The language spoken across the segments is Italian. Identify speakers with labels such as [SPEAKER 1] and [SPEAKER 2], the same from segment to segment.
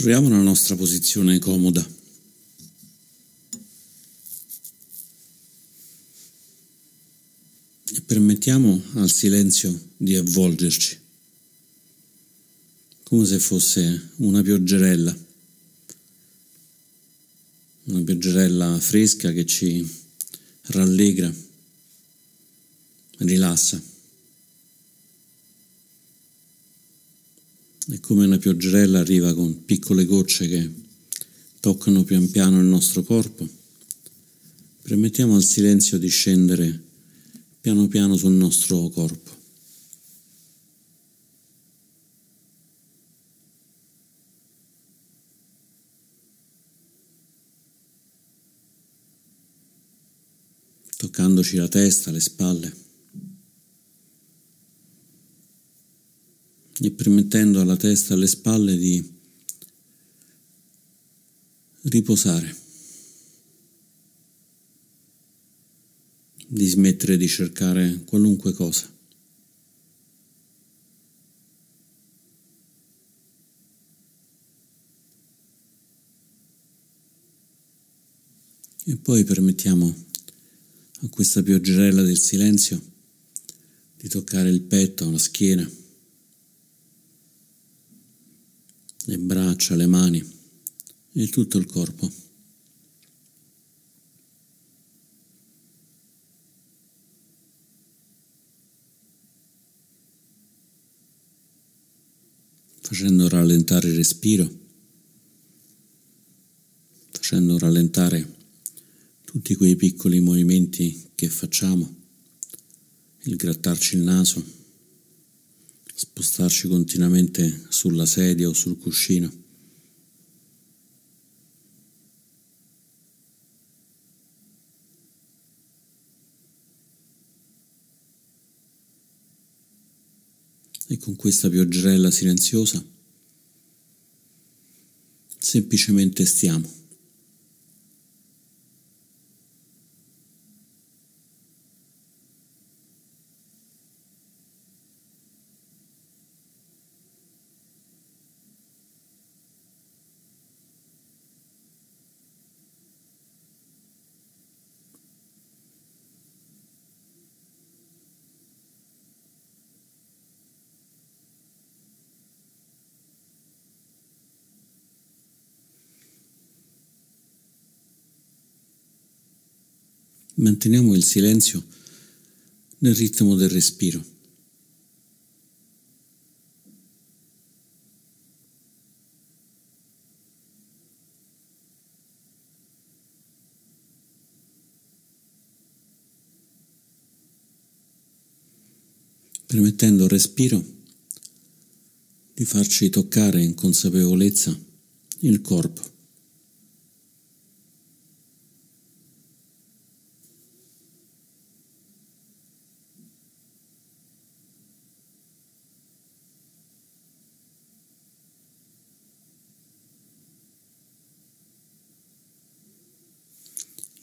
[SPEAKER 1] Troviamo la nostra posizione comoda. E permettiamo al silenzio di avvolgerci, come se fosse una pioggerella, una pioggerella fresca che ci rallegra, rilassa. È come una pioggerella arriva con piccole gocce che toccano pian piano il nostro corpo. Permettiamo al silenzio di scendere piano piano sul nostro corpo. toccandoci la testa, le spalle. E permettendo alla testa e alle spalle di riposare, di smettere di cercare qualunque cosa. E poi permettiamo a questa pioggerella del silenzio di toccare il petto, la schiena. Le braccia, le mani e tutto il corpo. Facendo rallentare il respiro, facendo rallentare tutti quei piccoli movimenti che facciamo, il grattarci il naso spostarci continuamente sulla sedia o sul cuscino. E con questa pioggerella silenziosa semplicemente stiamo. Manteniamo il silenzio nel ritmo del respiro. permettendo al respiro di farci toccare in consapevolezza il corpo.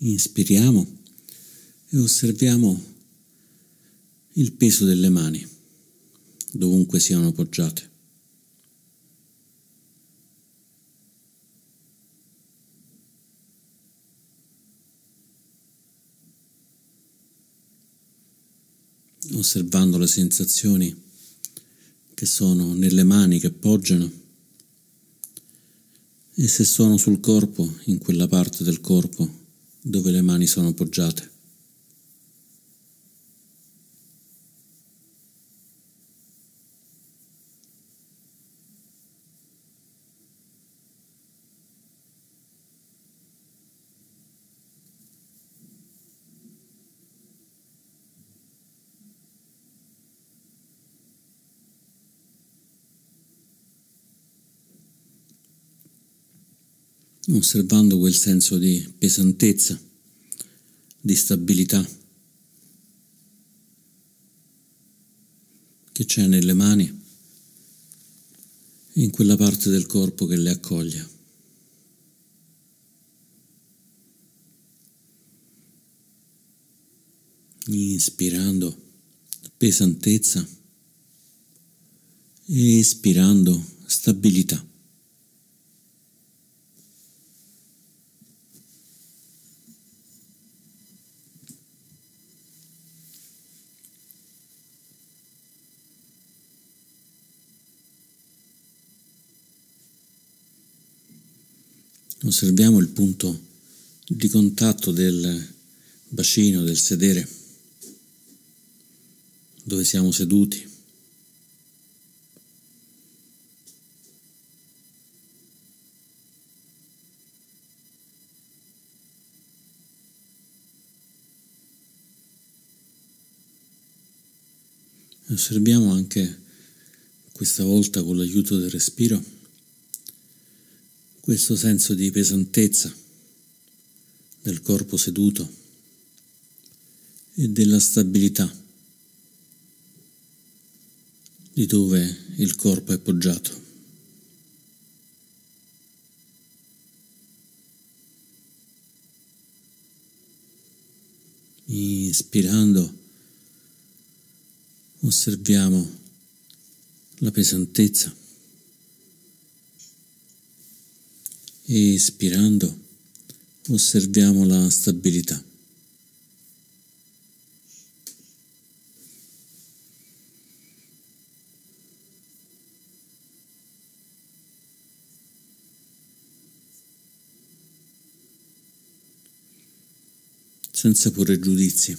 [SPEAKER 1] Inspiriamo e osserviamo il peso delle mani, dovunque siano appoggiate. Osservando le sensazioni che sono nelle mani che poggiano e se sono sul corpo, in quella parte del corpo dove le mani sono poggiate. Osservando quel senso di pesantezza, di stabilità che c'è nelle mani e in quella parte del corpo che le accoglie. Inspirando pesantezza espirando stabilità. Osserviamo il punto di contatto del bacino, del sedere, dove siamo seduti. Osserviamo anche questa volta con l'aiuto del respiro questo senso di pesantezza del corpo seduto e della stabilità di dove il corpo è poggiato. Ispirando osserviamo la pesantezza e ispirando osserviamo la stabilità. senza porre giudizi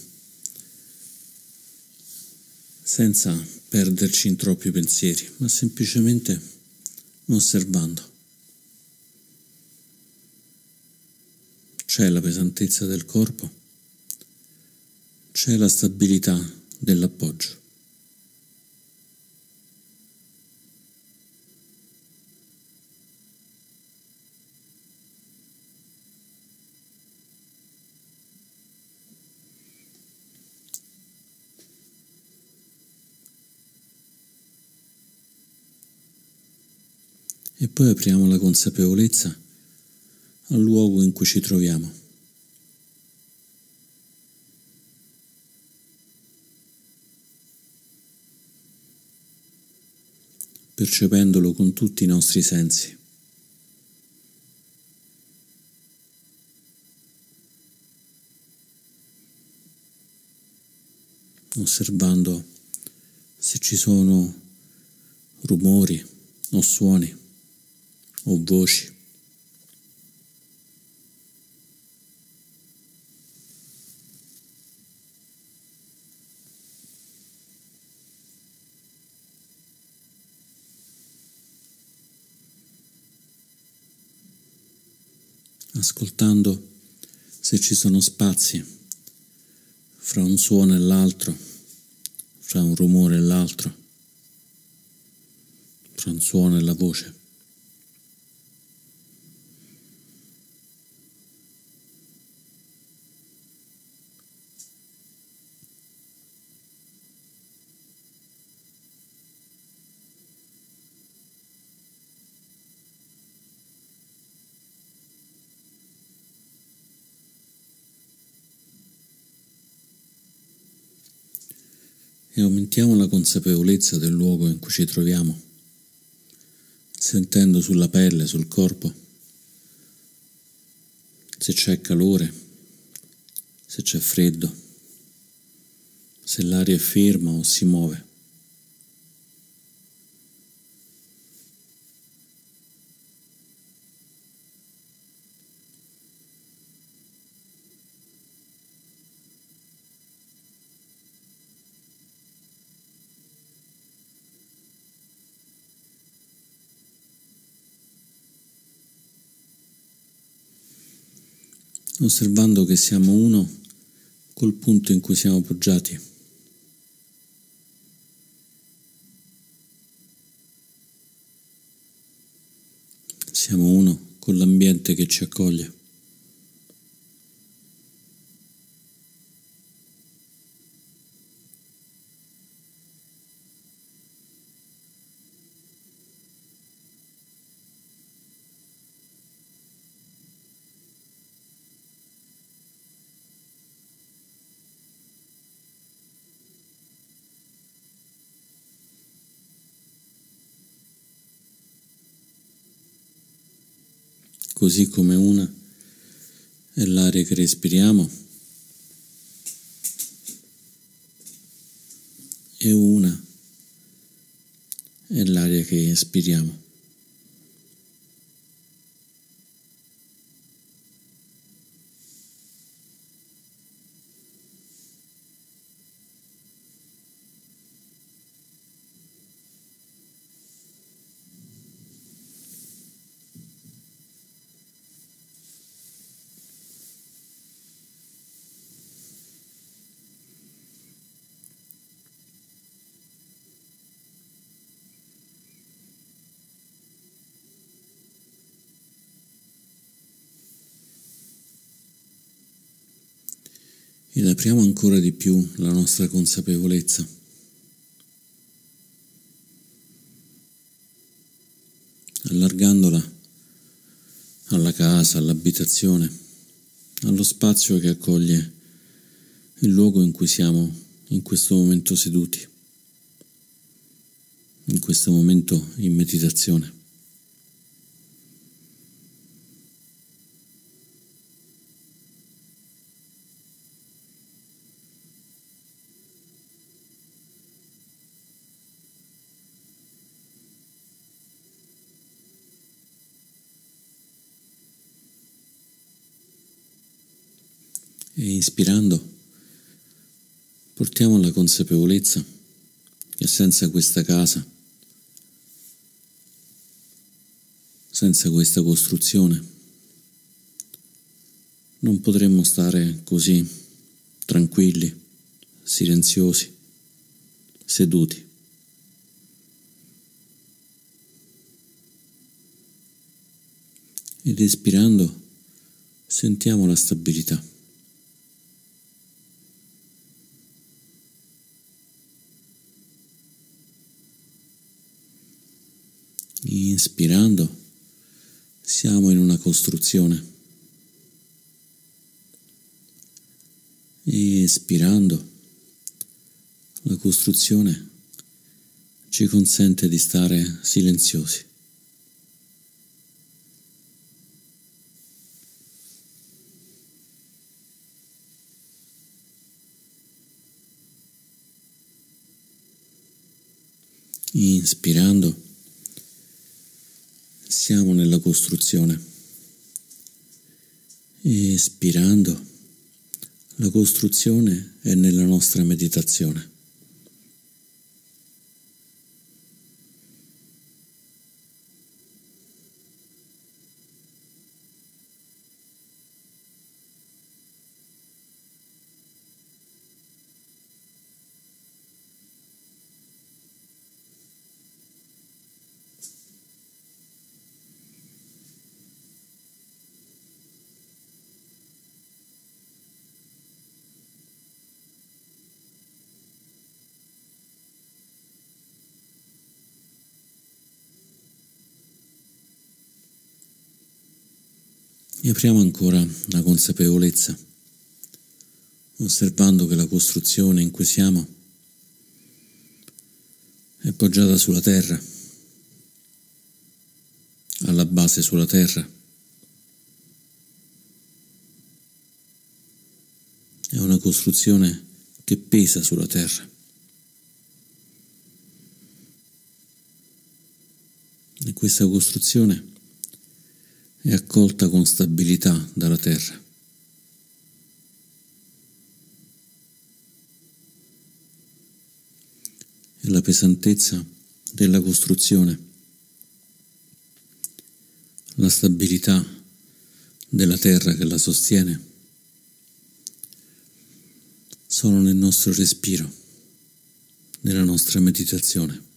[SPEAKER 1] senza perderci in troppi pensieri, ma semplicemente osservando. C'è la pesantezza del corpo, c'è la stabilità dell'appoggio. e poi apriamo la consapevolezza al luogo in cui ci troviamo. percependolo con tutti i nostri sensi. osservando se ci sono rumori o suoni o voci. Ascoltando se ci sono spazi fra un suono e l'altro, fra un rumore e l'altro, fra un suono e la voce. E aumentiamo la consapevolezza del luogo in cui ci troviamo, sentendo sulla pelle, sul corpo, se c'è calore, se c'è freddo, se l'aria è ferma o si muove. Osservando che siamo uno col punto in cui siamo poggiati. Siamo uno con l'ambiente che ci accoglie. Così come una è l'aria che respiriamo e una è l'aria che espiriamo. Ed apriamo ancora di più la nostra consapevolezza. allargandola alla casa, all'abitazione, allo spazio che accoglie il luogo in cui siamo in questo momento seduti, in questo momento in meditazione. e ispirando portiamo la consapevolezza che senza questa casa, senza questa costruzione, non potremmo stare così tranquilli, silenziosi, seduti. Ed espirando sentiamo la stabilità. Inspirando, siamo in una costruzione. Espirando, la costruzione ci consente di stare silenziosi. Inspirando siamo nella costruzione. Espirando, la costruzione è nella nostra meditazione. Apriamo ancora la consapevolezza, osservando che la costruzione in cui siamo è poggiata sulla terra, alla base sulla terra. È una costruzione che pesa sulla terra. E questa costruzione è accolta con stabilità dalla terra. E la pesantezza della costruzione, la stabilità della terra che la sostiene, sono nel nostro respiro, nella nostra meditazione.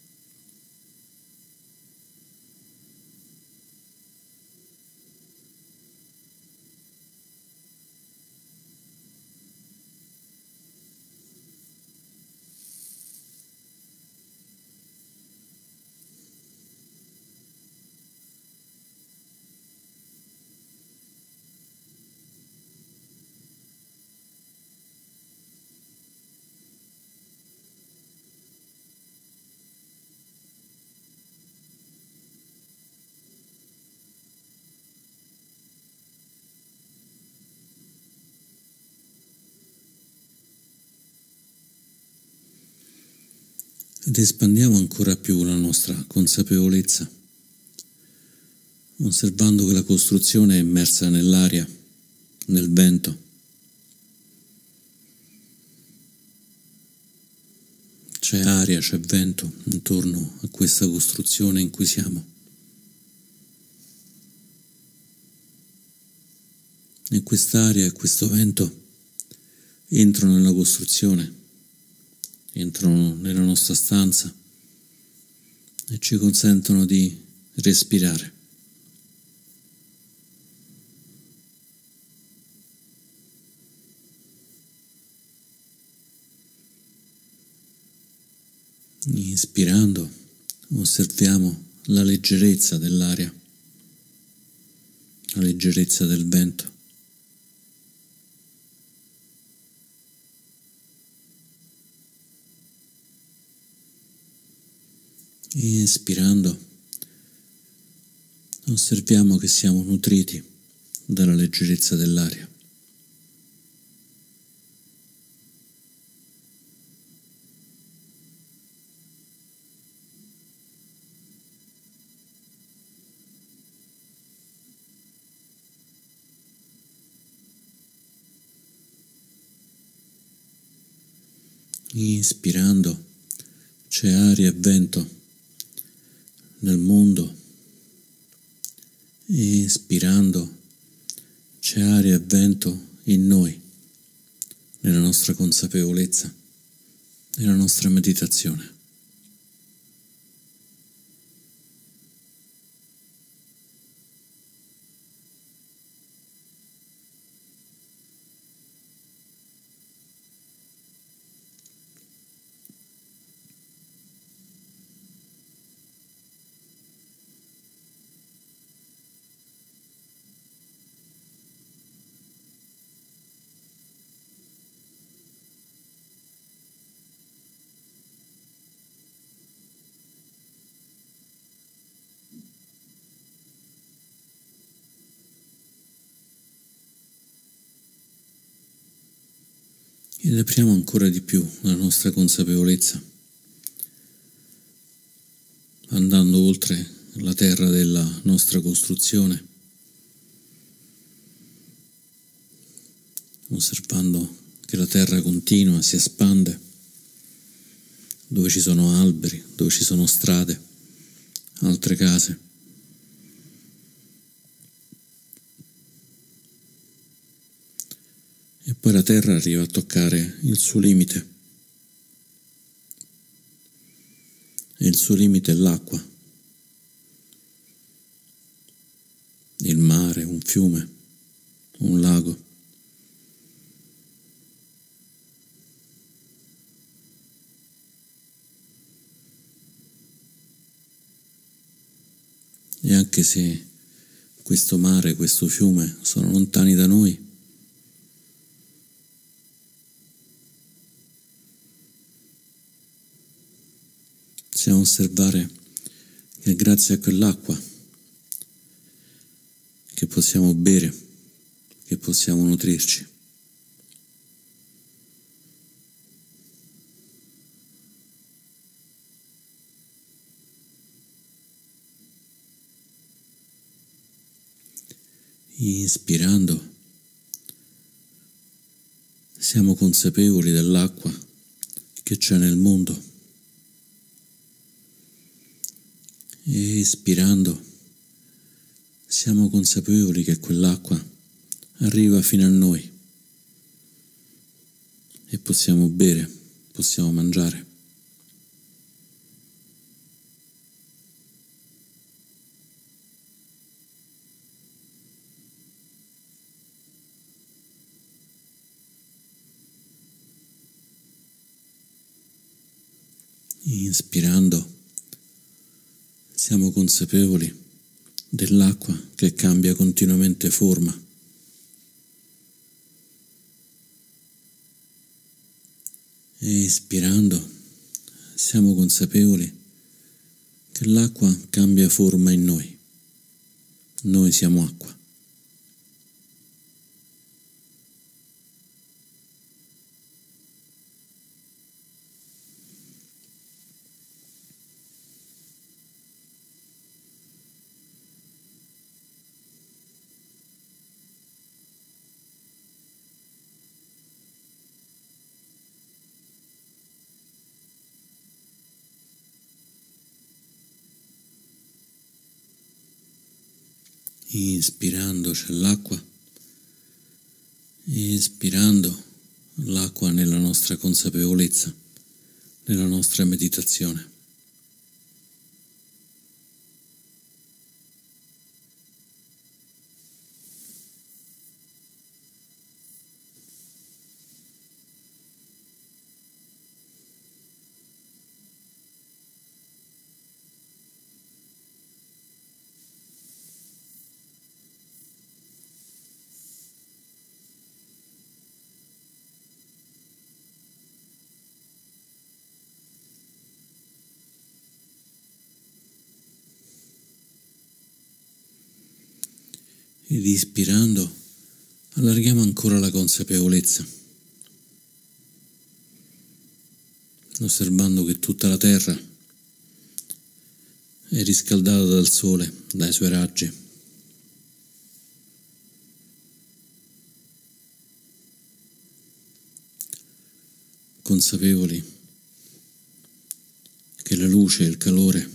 [SPEAKER 1] Ed espandiamo ancora più la nostra consapevolezza, osservando che la costruzione è immersa nell'aria, nel vento. C'è aria, c'è vento intorno a questa costruzione in cui siamo. E quest'aria e questo vento entrano nella costruzione entrano nella nostra stanza e ci consentono di respirare. Inspirando osserviamo la leggerezza dell'aria, la leggerezza del vento. Inspirando osserviamo che siamo nutriti dalla leggerezza dell'aria. Inspirando c'è aria e vento nel mondo. Inspirando c'è aria e vento in noi, nella nostra consapevolezza, nella nostra meditazione. Ed apriamo ancora di più la nostra consapevolezza, andando oltre la terra della nostra costruzione, osservando che la terra continua, si espande, dove ci sono alberi, dove ci sono strade, altre case. La terra arriva a toccare il suo limite. E il suo limite è l'acqua, il mare, un fiume, un lago. E anche se questo mare, questo fiume sono lontani da noi, possiamo osservare che è grazie a quell'acqua che possiamo bere, che possiamo nutrirci. Inspirando siamo consapevoli dell'acqua che c'è nel mondo. E espirando siamo consapevoli che quell'acqua arriva fino a noi e possiamo bere, possiamo mangiare. Inspirando siamo consapevoli dell'acqua che cambia continuamente forma. E ispirando siamo consapevoli che l'acqua cambia forma in noi. Noi siamo acqua. Inspirando c'è l'acqua, espirando l'acqua nella nostra consapevolezza, nella nostra meditazione. Ed ispirando allarghiamo ancora la consapevolezza, osservando che tutta la terra è riscaldata dal sole, dai suoi raggi. consapevoli che la luce e il calore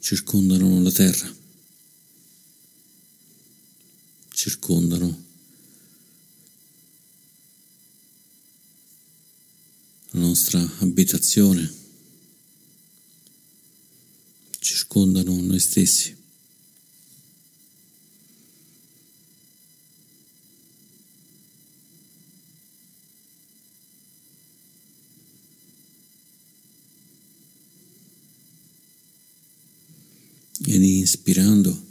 [SPEAKER 1] circondano la terra, circondano la nostra abitazione, circondano noi stessi. ed inspirando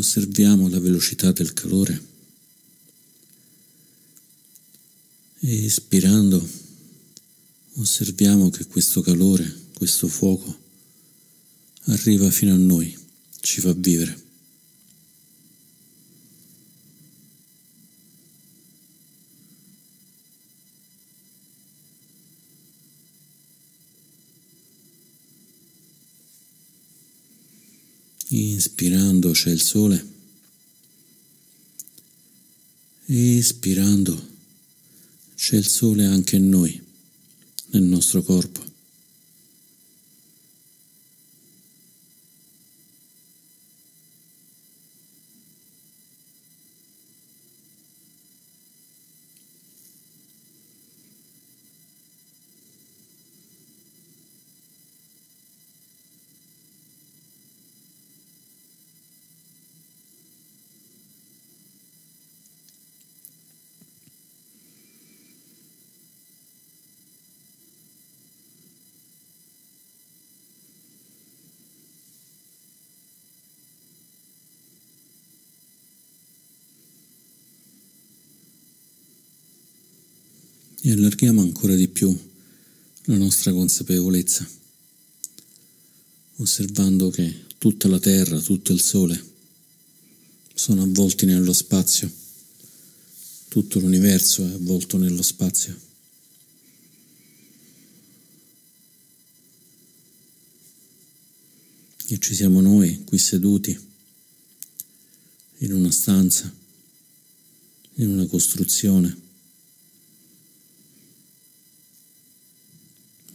[SPEAKER 1] osserviamo la velocità del calore e espirando osserviamo che questo calore, questo fuoco arriva fino a noi, ci fa vivere. Inspirando c'è il sole. Espirando c'è il sole anche in noi, nel nostro corpo. Allarghiamo ancora di più la nostra consapevolezza, osservando che tutta la Terra, tutto il Sole sono avvolti nello spazio, tutto l'universo è avvolto nello spazio. E ci siamo noi qui seduti in una stanza, in una costruzione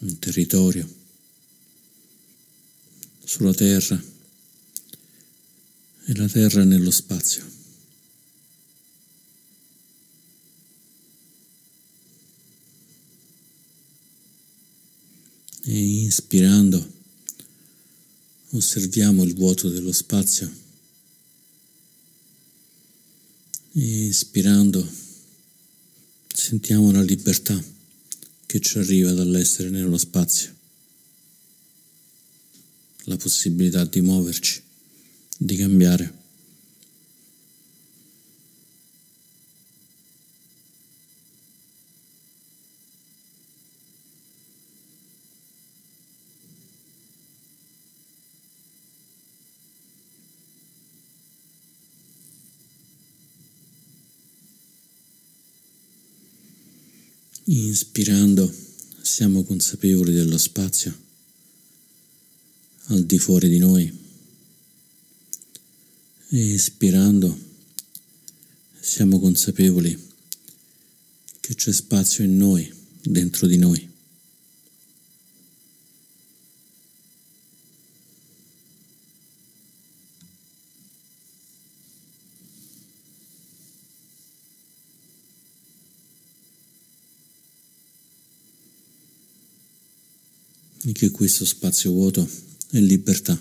[SPEAKER 1] un territorio, sulla terra e la terra nello spazio. E inspirando osserviamo il vuoto dello spazio. Ispirando sentiamo la libertà che ci arriva dall'essere nello spazio, la possibilità di muoverci, di cambiare. Inspirando siamo consapevoli dello spazio al di fuori di noi. Espirando siamo consapevoli che c'è spazio in noi, dentro di noi. E che questo spazio vuoto è libertà.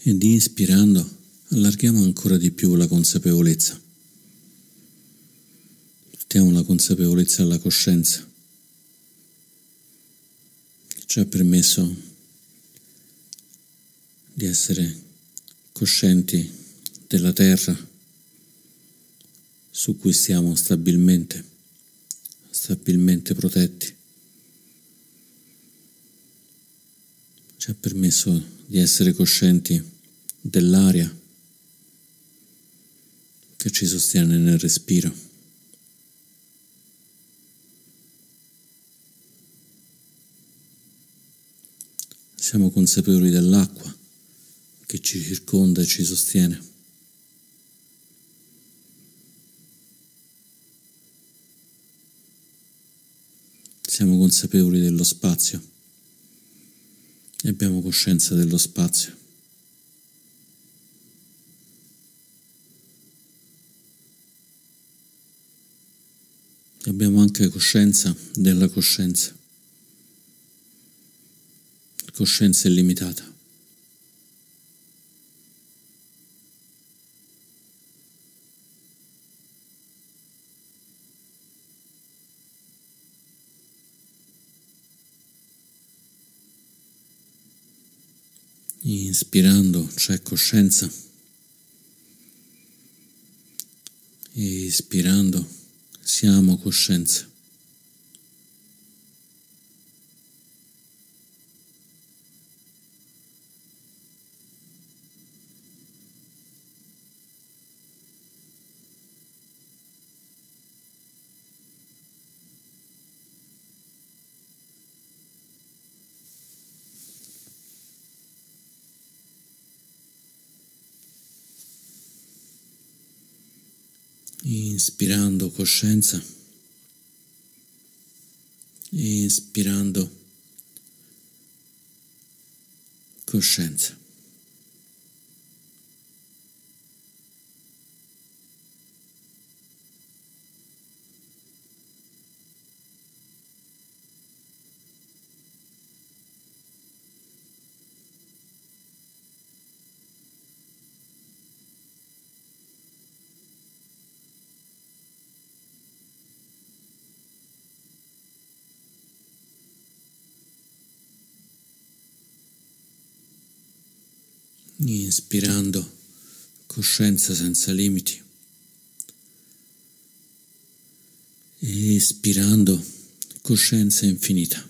[SPEAKER 1] ed inspirando allarghiamo ancora di più la consapevolezza. Portiamo la consapevolezza alla coscienza che ci ha permesso di essere coscienti della terra su cui stiamo stabilmente, stabilmente protetti. Ci ha permesso di essere coscienti dell'aria che ci sostiene nel respiro. Siamo consapevoli dell'acqua che ci circonda e ci sostiene. Siamo consapevoli dello spazio e abbiamo coscienza dello spazio. Abbiamo anche coscienza della coscienza. Coscienza illimitata. Inspirando c'è coscienza. Espirando siamo coscienza. Inspirando coscienza, inspirando coscienza. Inspirando coscienza senza limiti, espirando coscienza infinita.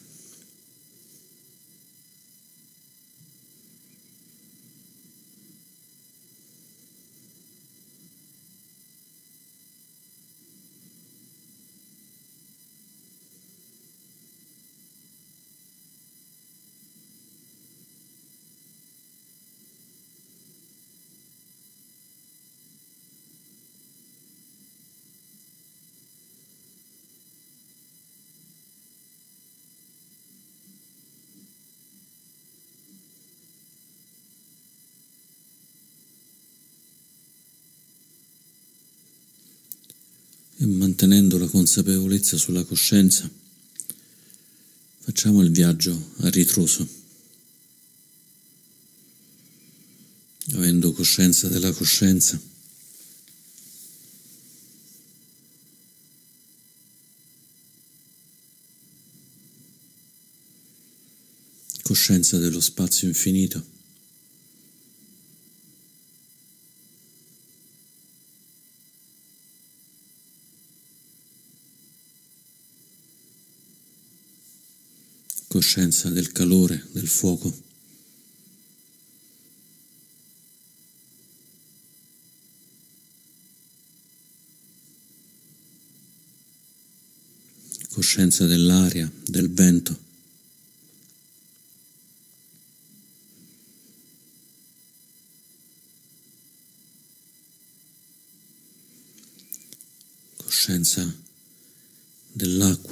[SPEAKER 1] E mantenendo la consapevolezza sulla coscienza, facciamo il viaggio a ritroso. Avendo coscienza della coscienza, coscienza dello spazio infinito. Coscienza del calore, del fuoco. Coscienza dell'aria, del vento. Coscienza dell'acqua.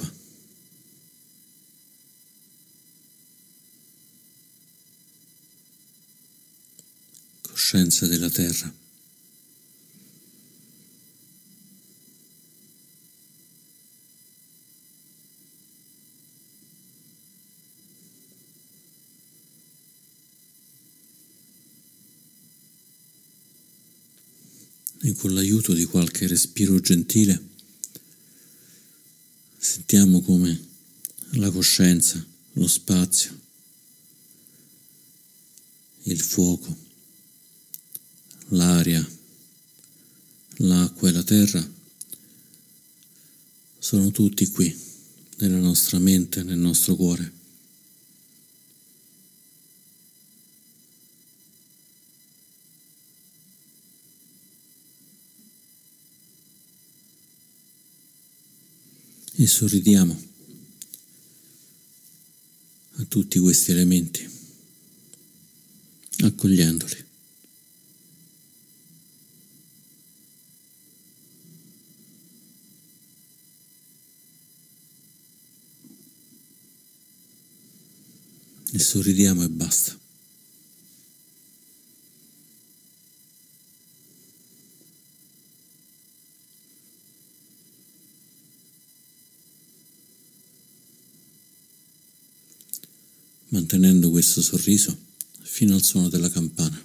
[SPEAKER 1] Coscienza della terra. E con l'aiuto di qualche respiro gentile Sentiamo come la coscienza, lo spazio, il fuoco, l'aria, l'acqua e la terra sono tutti qui, nella nostra mente, nel nostro cuore. E sorridiamo a tutti questi elementi accogliendoli. E sorridiamo e basta. mantenendo questo sorriso fino al suono della campana.